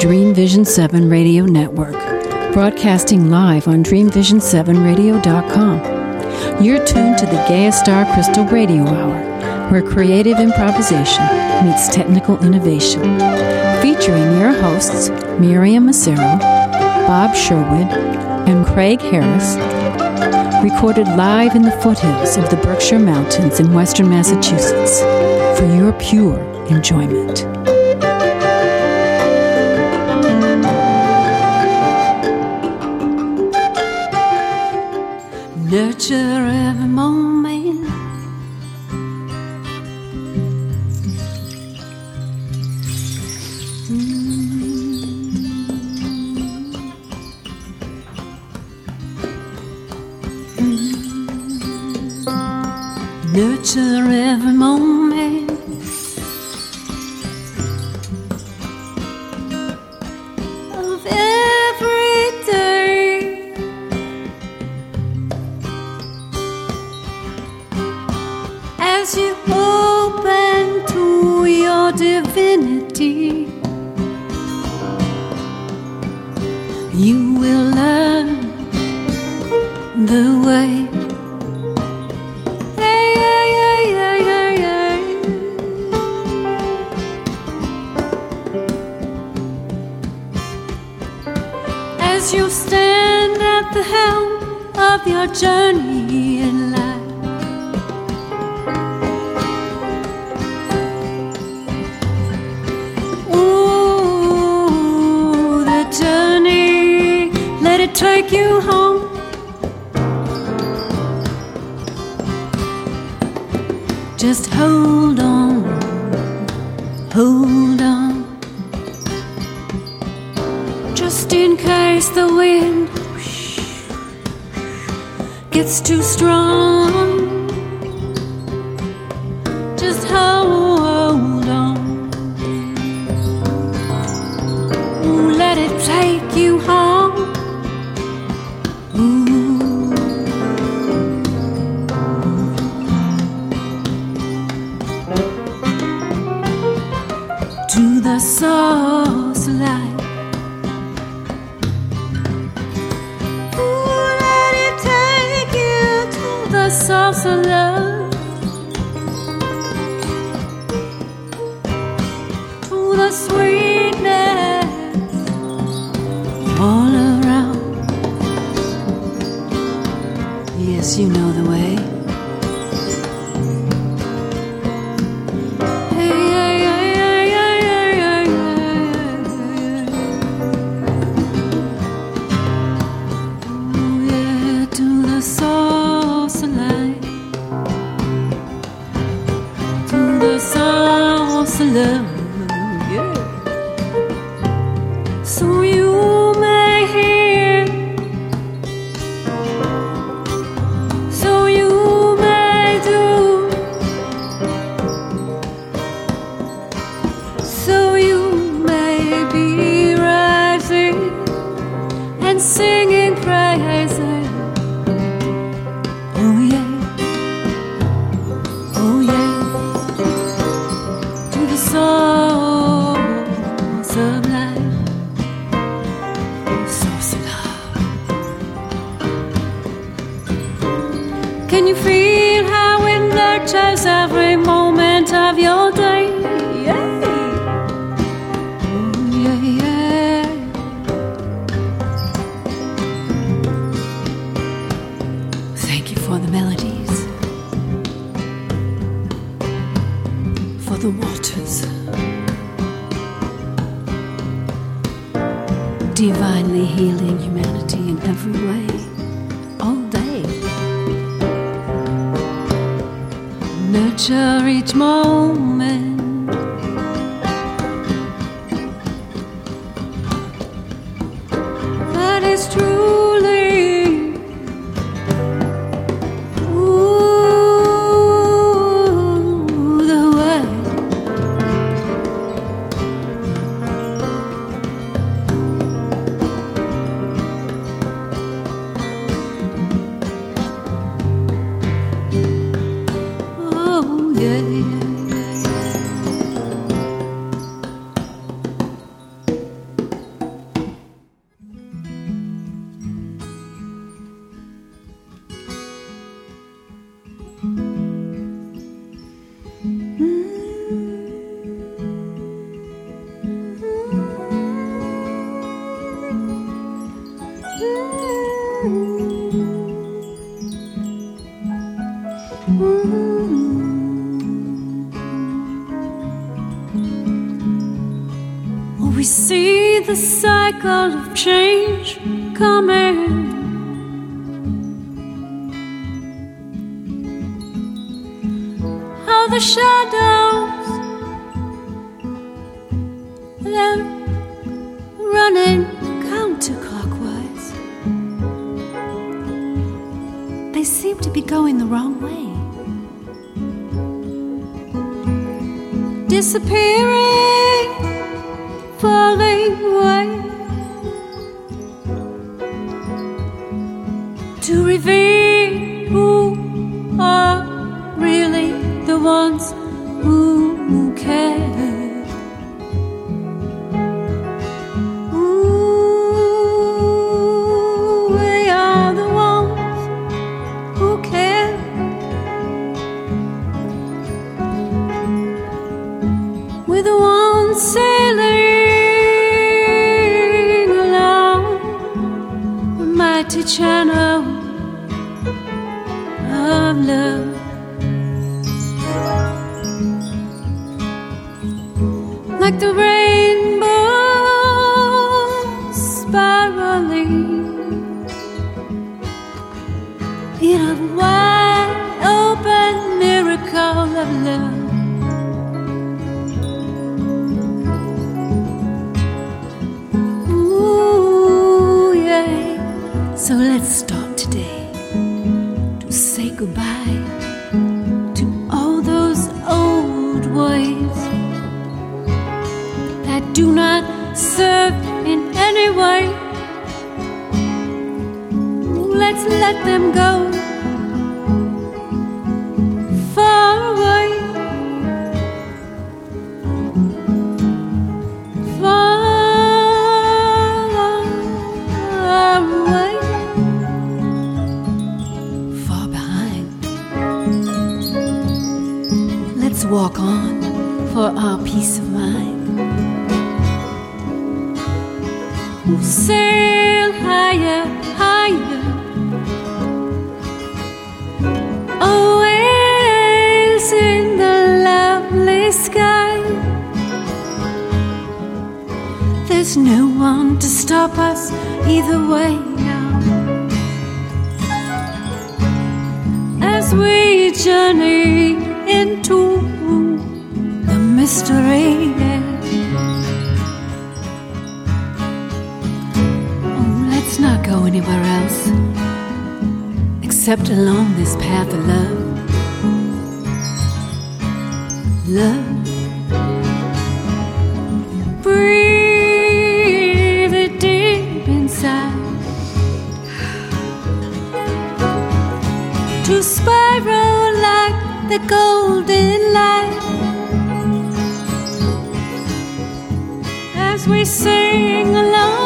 Dream Vision 7 Radio Network, broadcasting live on dreamvision7radio.com. You're tuned to the Gaea Star Crystal Radio Hour, where creative improvisation meets technical innovation. Featuring your hosts, Mariam Massaro, Bob Sherwood, and Craig Harris, recorded live in the foothills of the Berkshire Mountains in western Massachusetts for your pure enjoyment. Nurture every moment. Mm. Mm. Nurture every moment. too strong. The cycle of change coming. How the shadows they're running counterclockwise. They seem to be going the wrong way. Disappearing let's start today to say goodbye to all those old ways that do not serve in any way. Let's let them go for our peace of mind. We'll sail higher, higher. Always in the lovely sky. There's no one to stop us either way now. As we journey into Oh, let's not go anywhere else except along this path of love. Love. Breathe it deep inside. To spiral like the golden light. We sing along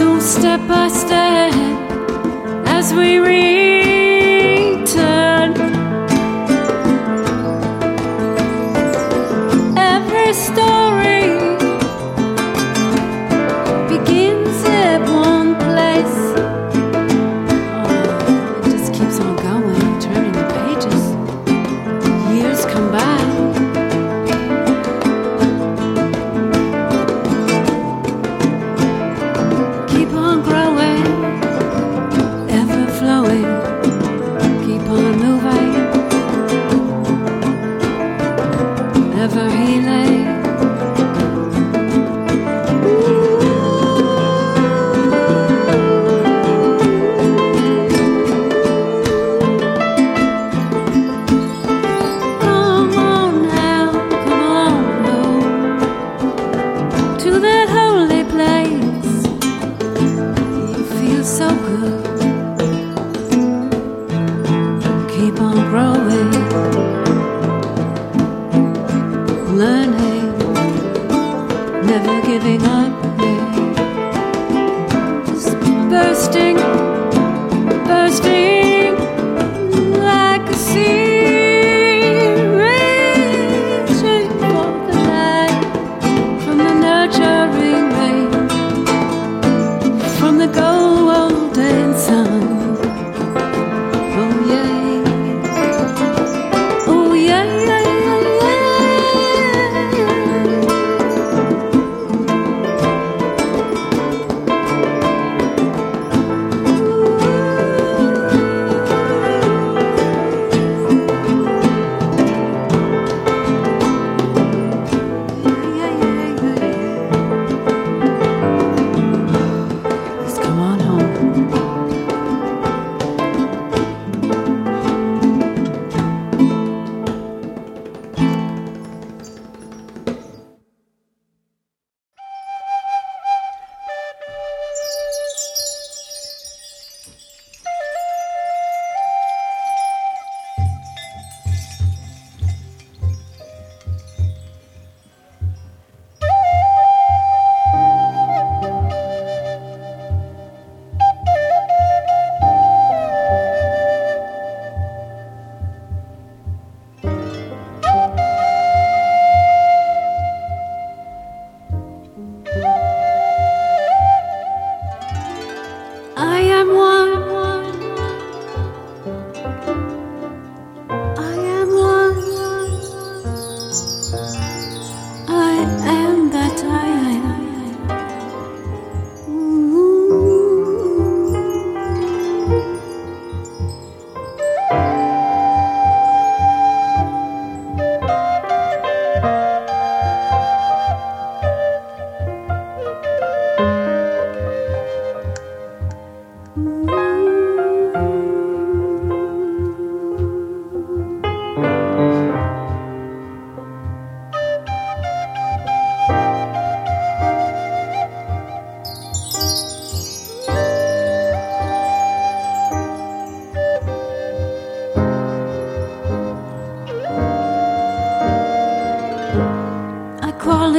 So step by step, as we return,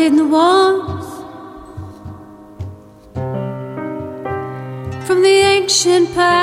in the walls from the ancient past.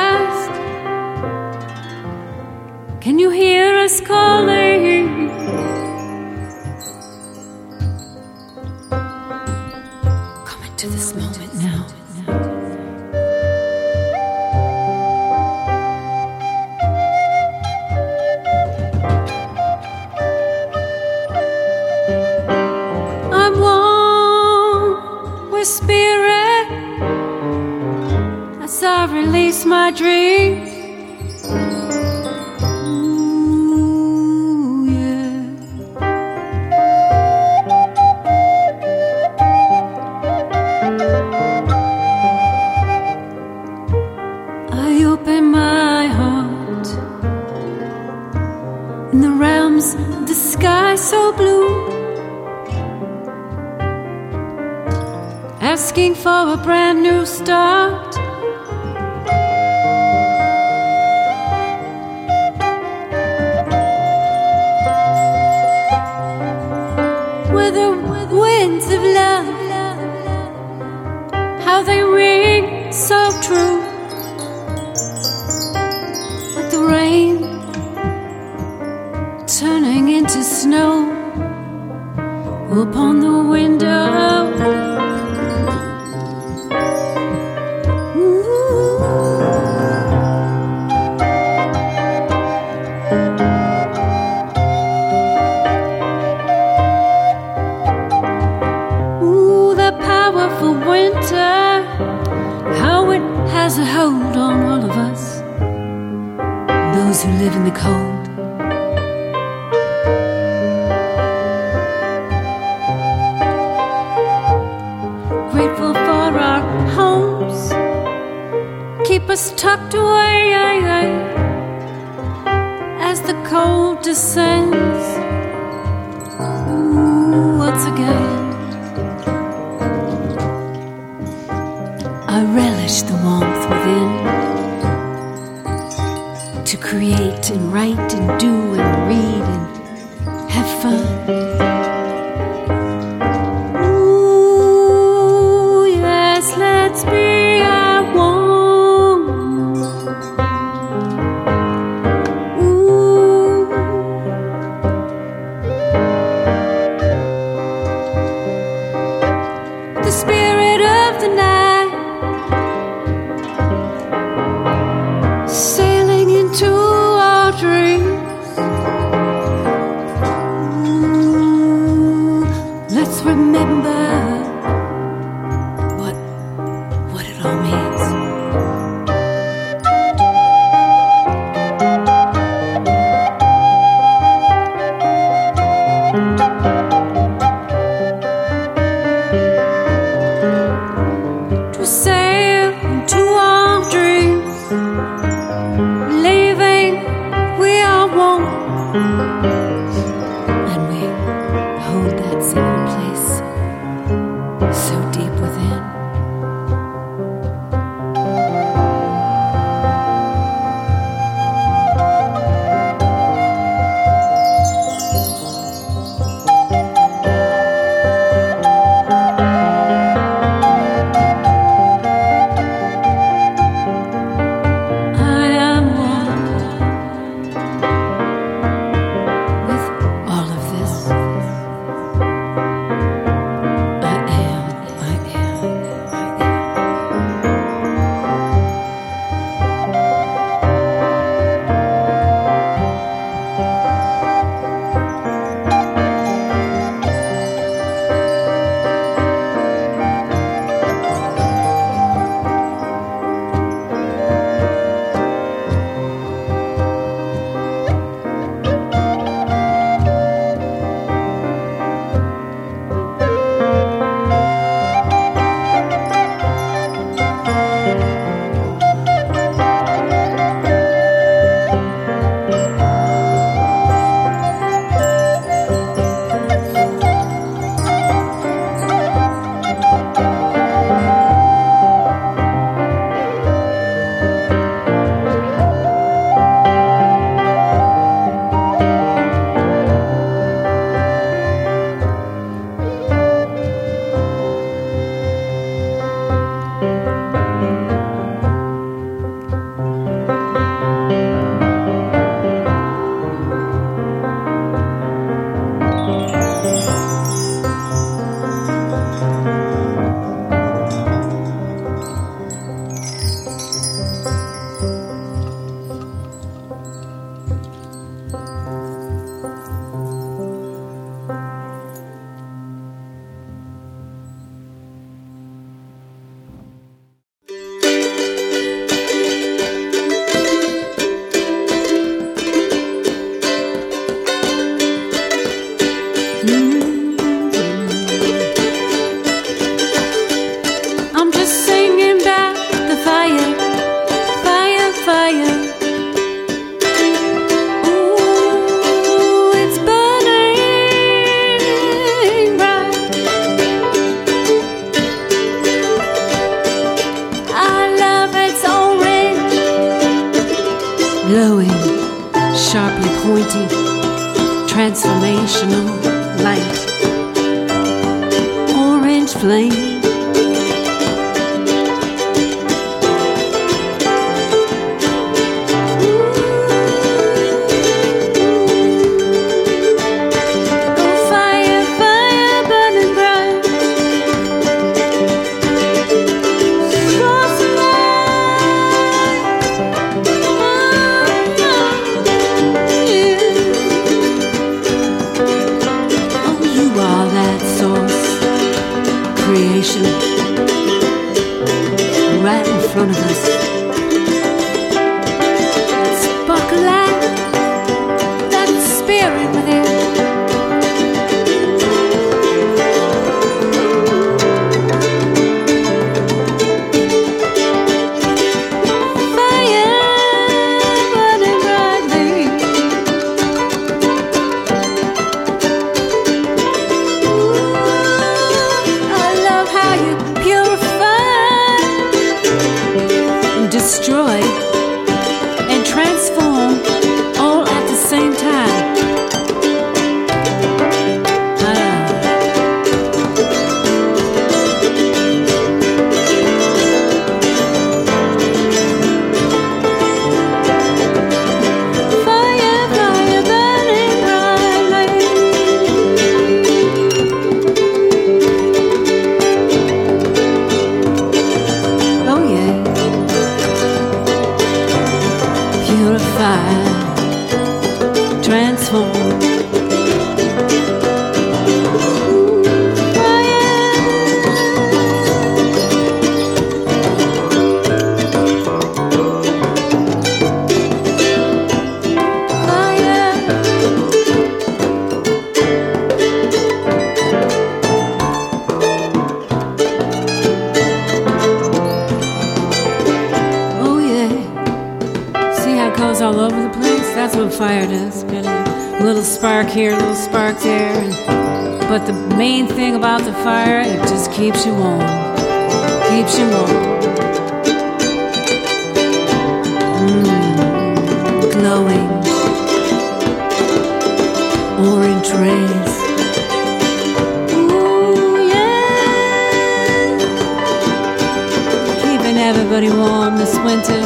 Winter.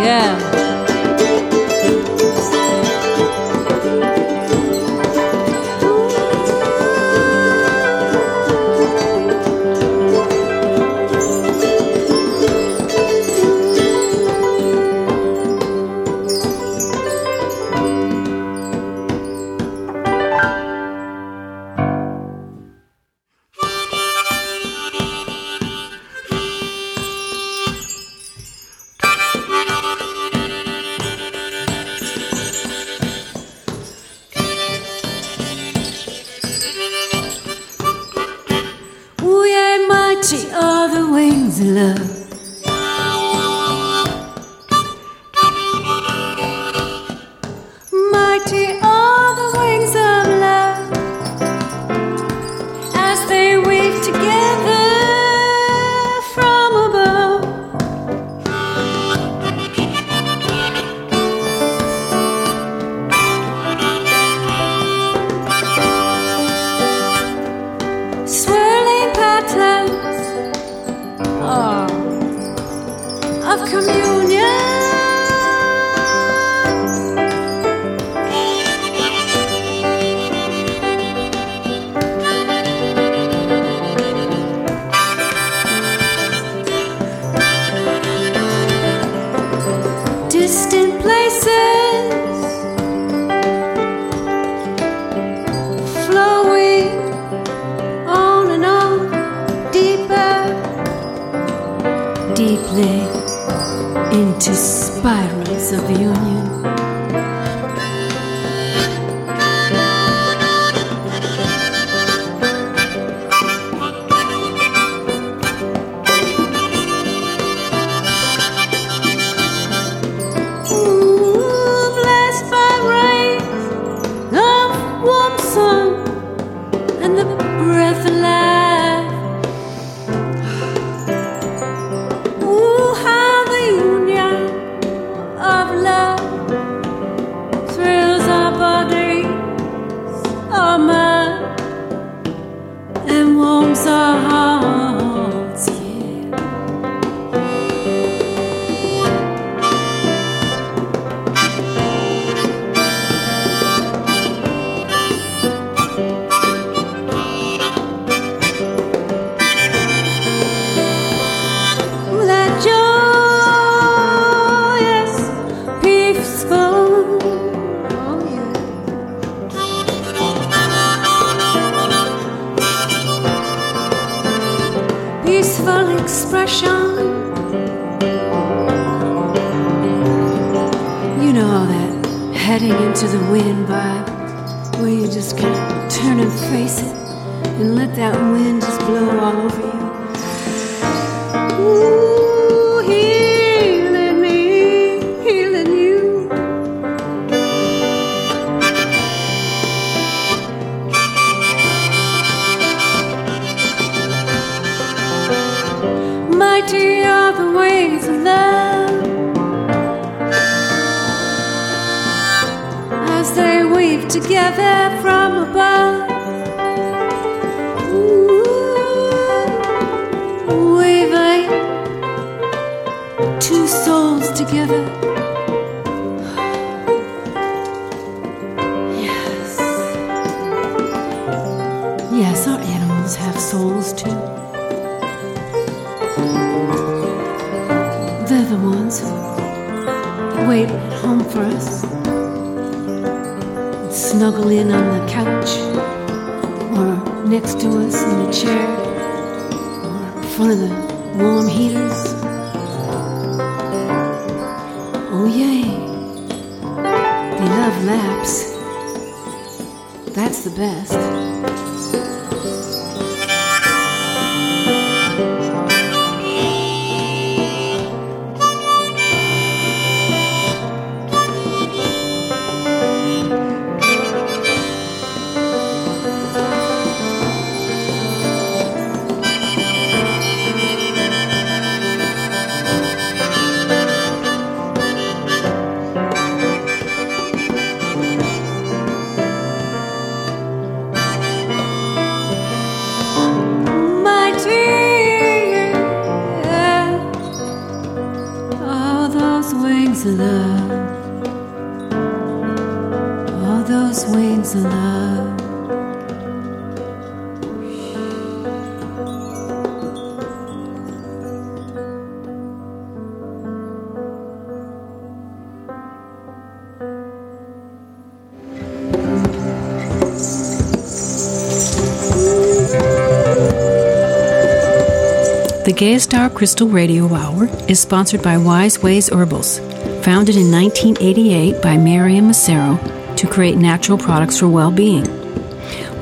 Yeah. spirals of union. As they weave together from above. Weaving two souls together. Snuggle in on the couch, or next to us in the chair, or in front of the warm heaters. Oh, yay. They love laps. That's the best. The Gaea Star Crystal Radio Hour is sponsored by Wise Ways Herbals, founded in 1988 by Mariam Massaro to create natural products for well being.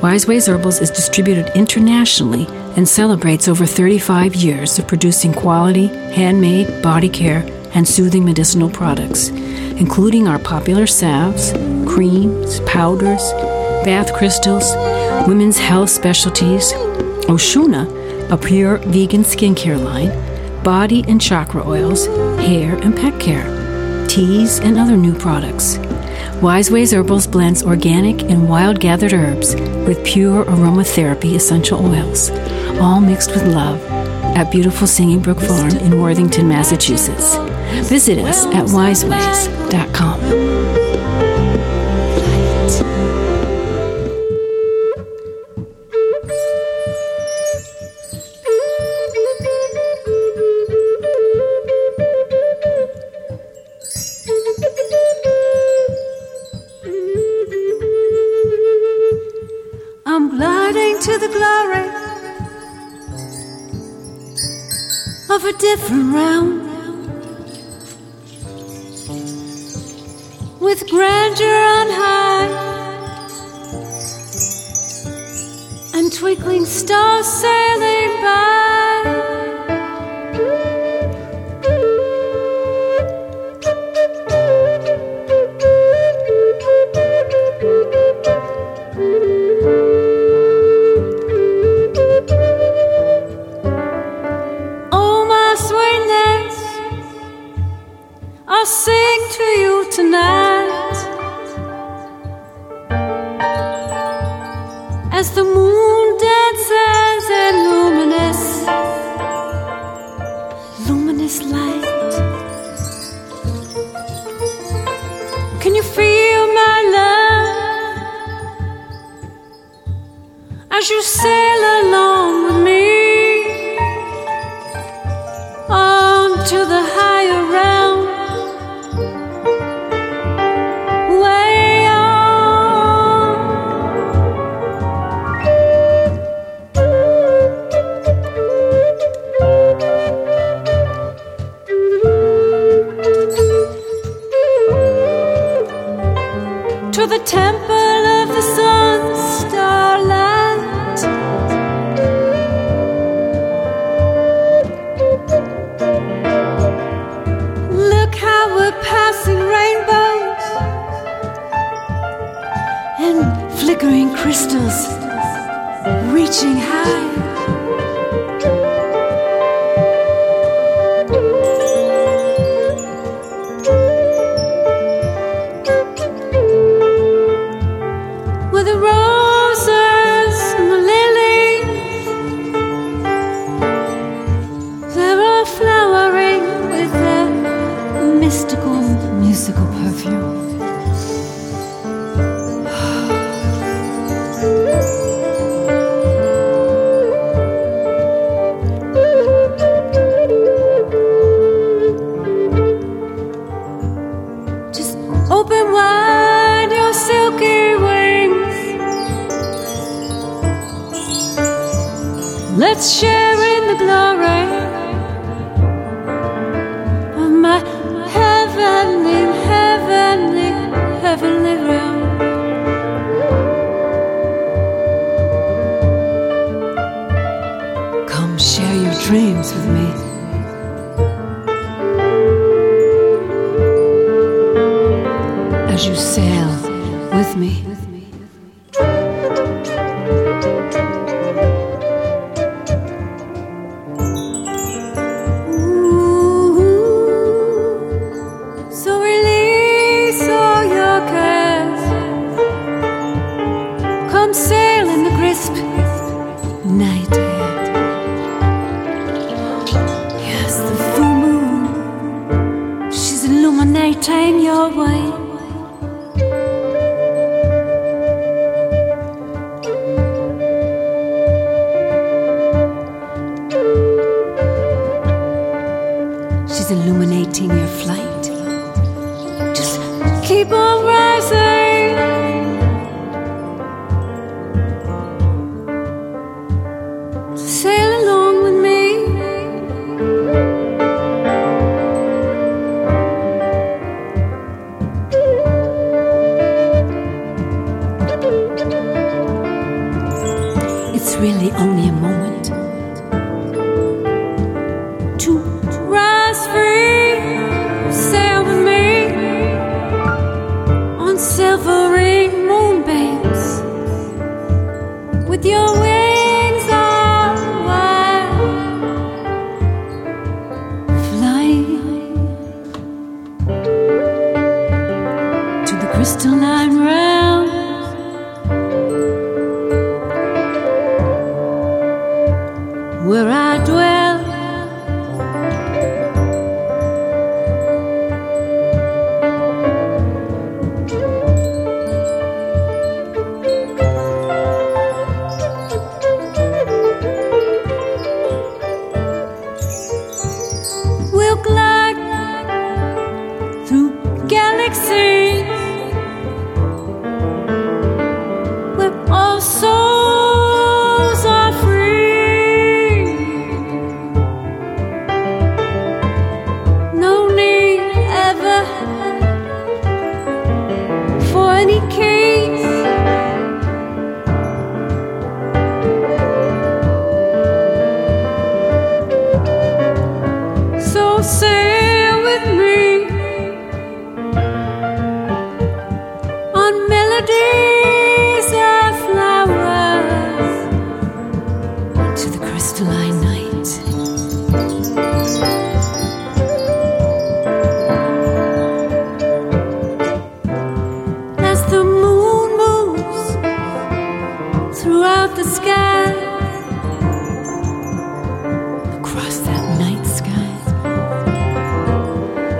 Wise Ways Herbals is distributed internationally and celebrates over 35 years of producing quality, handmade body care and soothing medicinal products, including our popular salves, creams, powders, bath crystals, women's health specialties, Oshuna, a pure vegan skincare line, body and chakra oils, hair and pet care, teas, and other new products. Wise Ways Herbals blends organic and wild gathered herbs with pure aromatherapy essential oils, all mixed with love at beautiful Singing Brook Farm in Worthington, Massachusetts. Visit us at wiseways.com.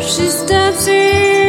She's dancing in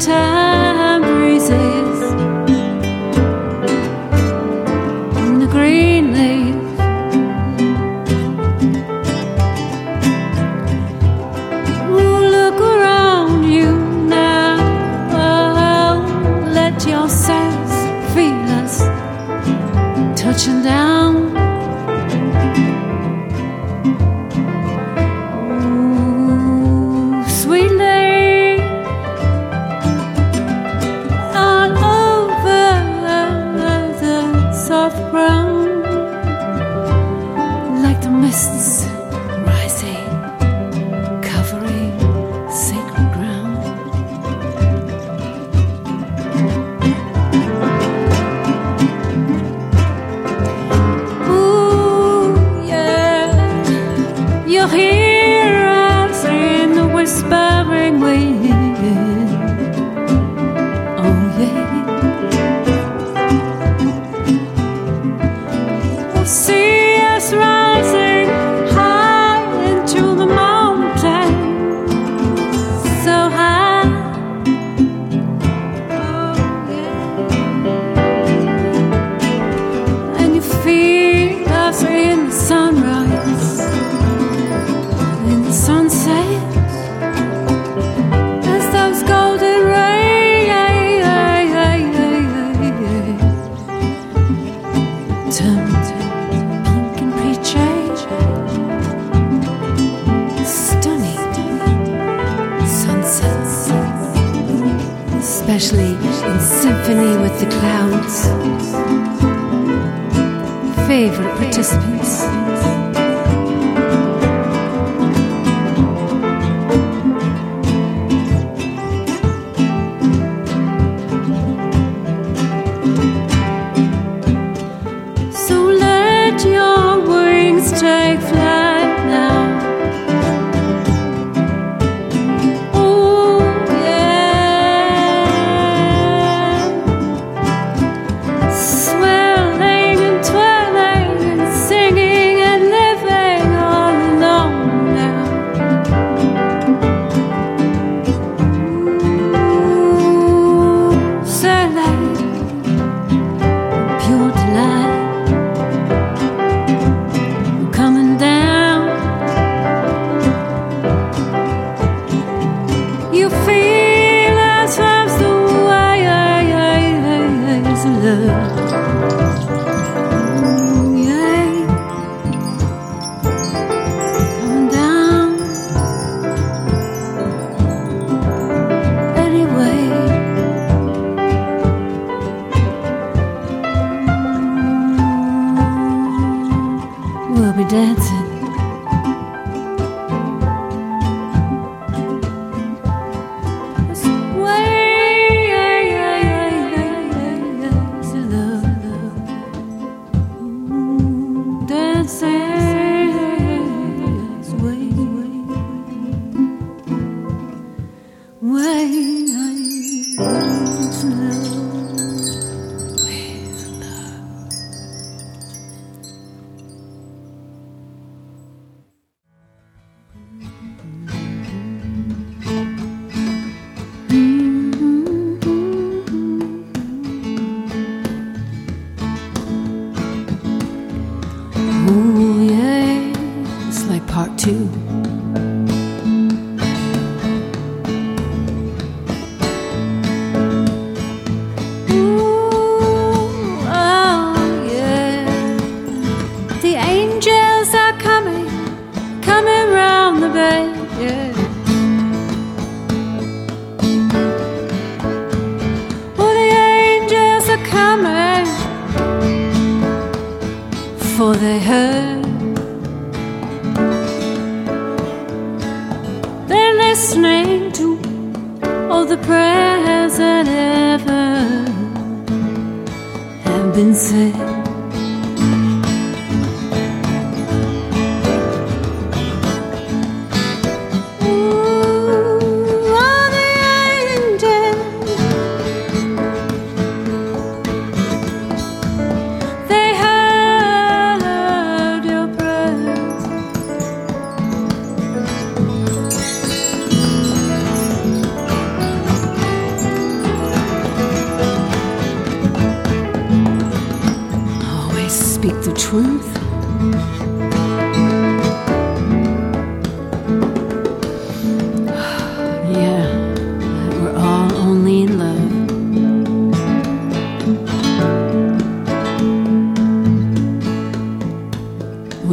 stunning. Especially in Symphony with the Clouds. Favorite participants.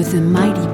with a mighty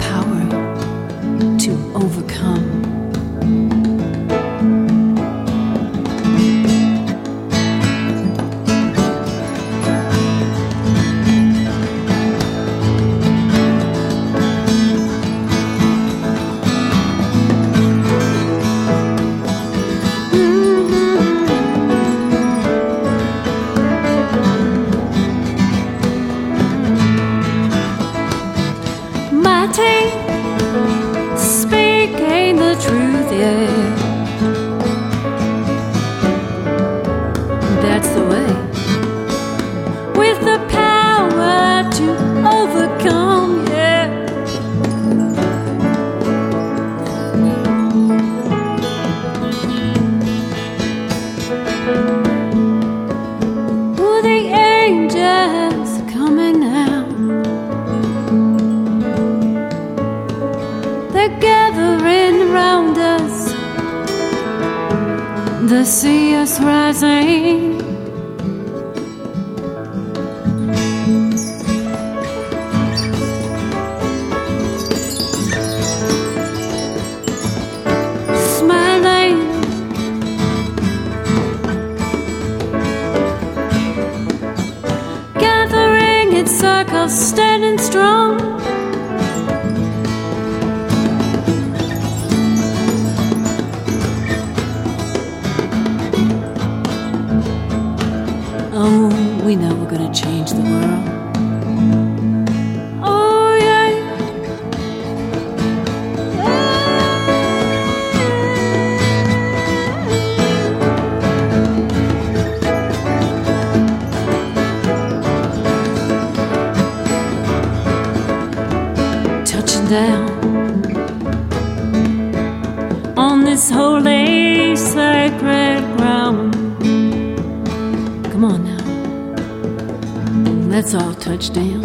let's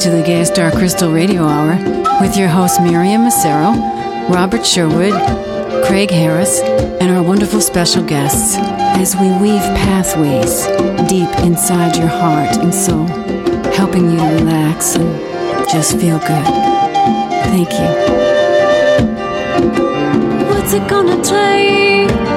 to the Gaea Star Crystal Radio Hour with your hosts Mariam Massaro, Robert Sherwood, Craig Harris, and our wonderful special guests as we weave pathways deep inside your heart and soul, helping you to relax and just feel good. Thank you. What's it gonna take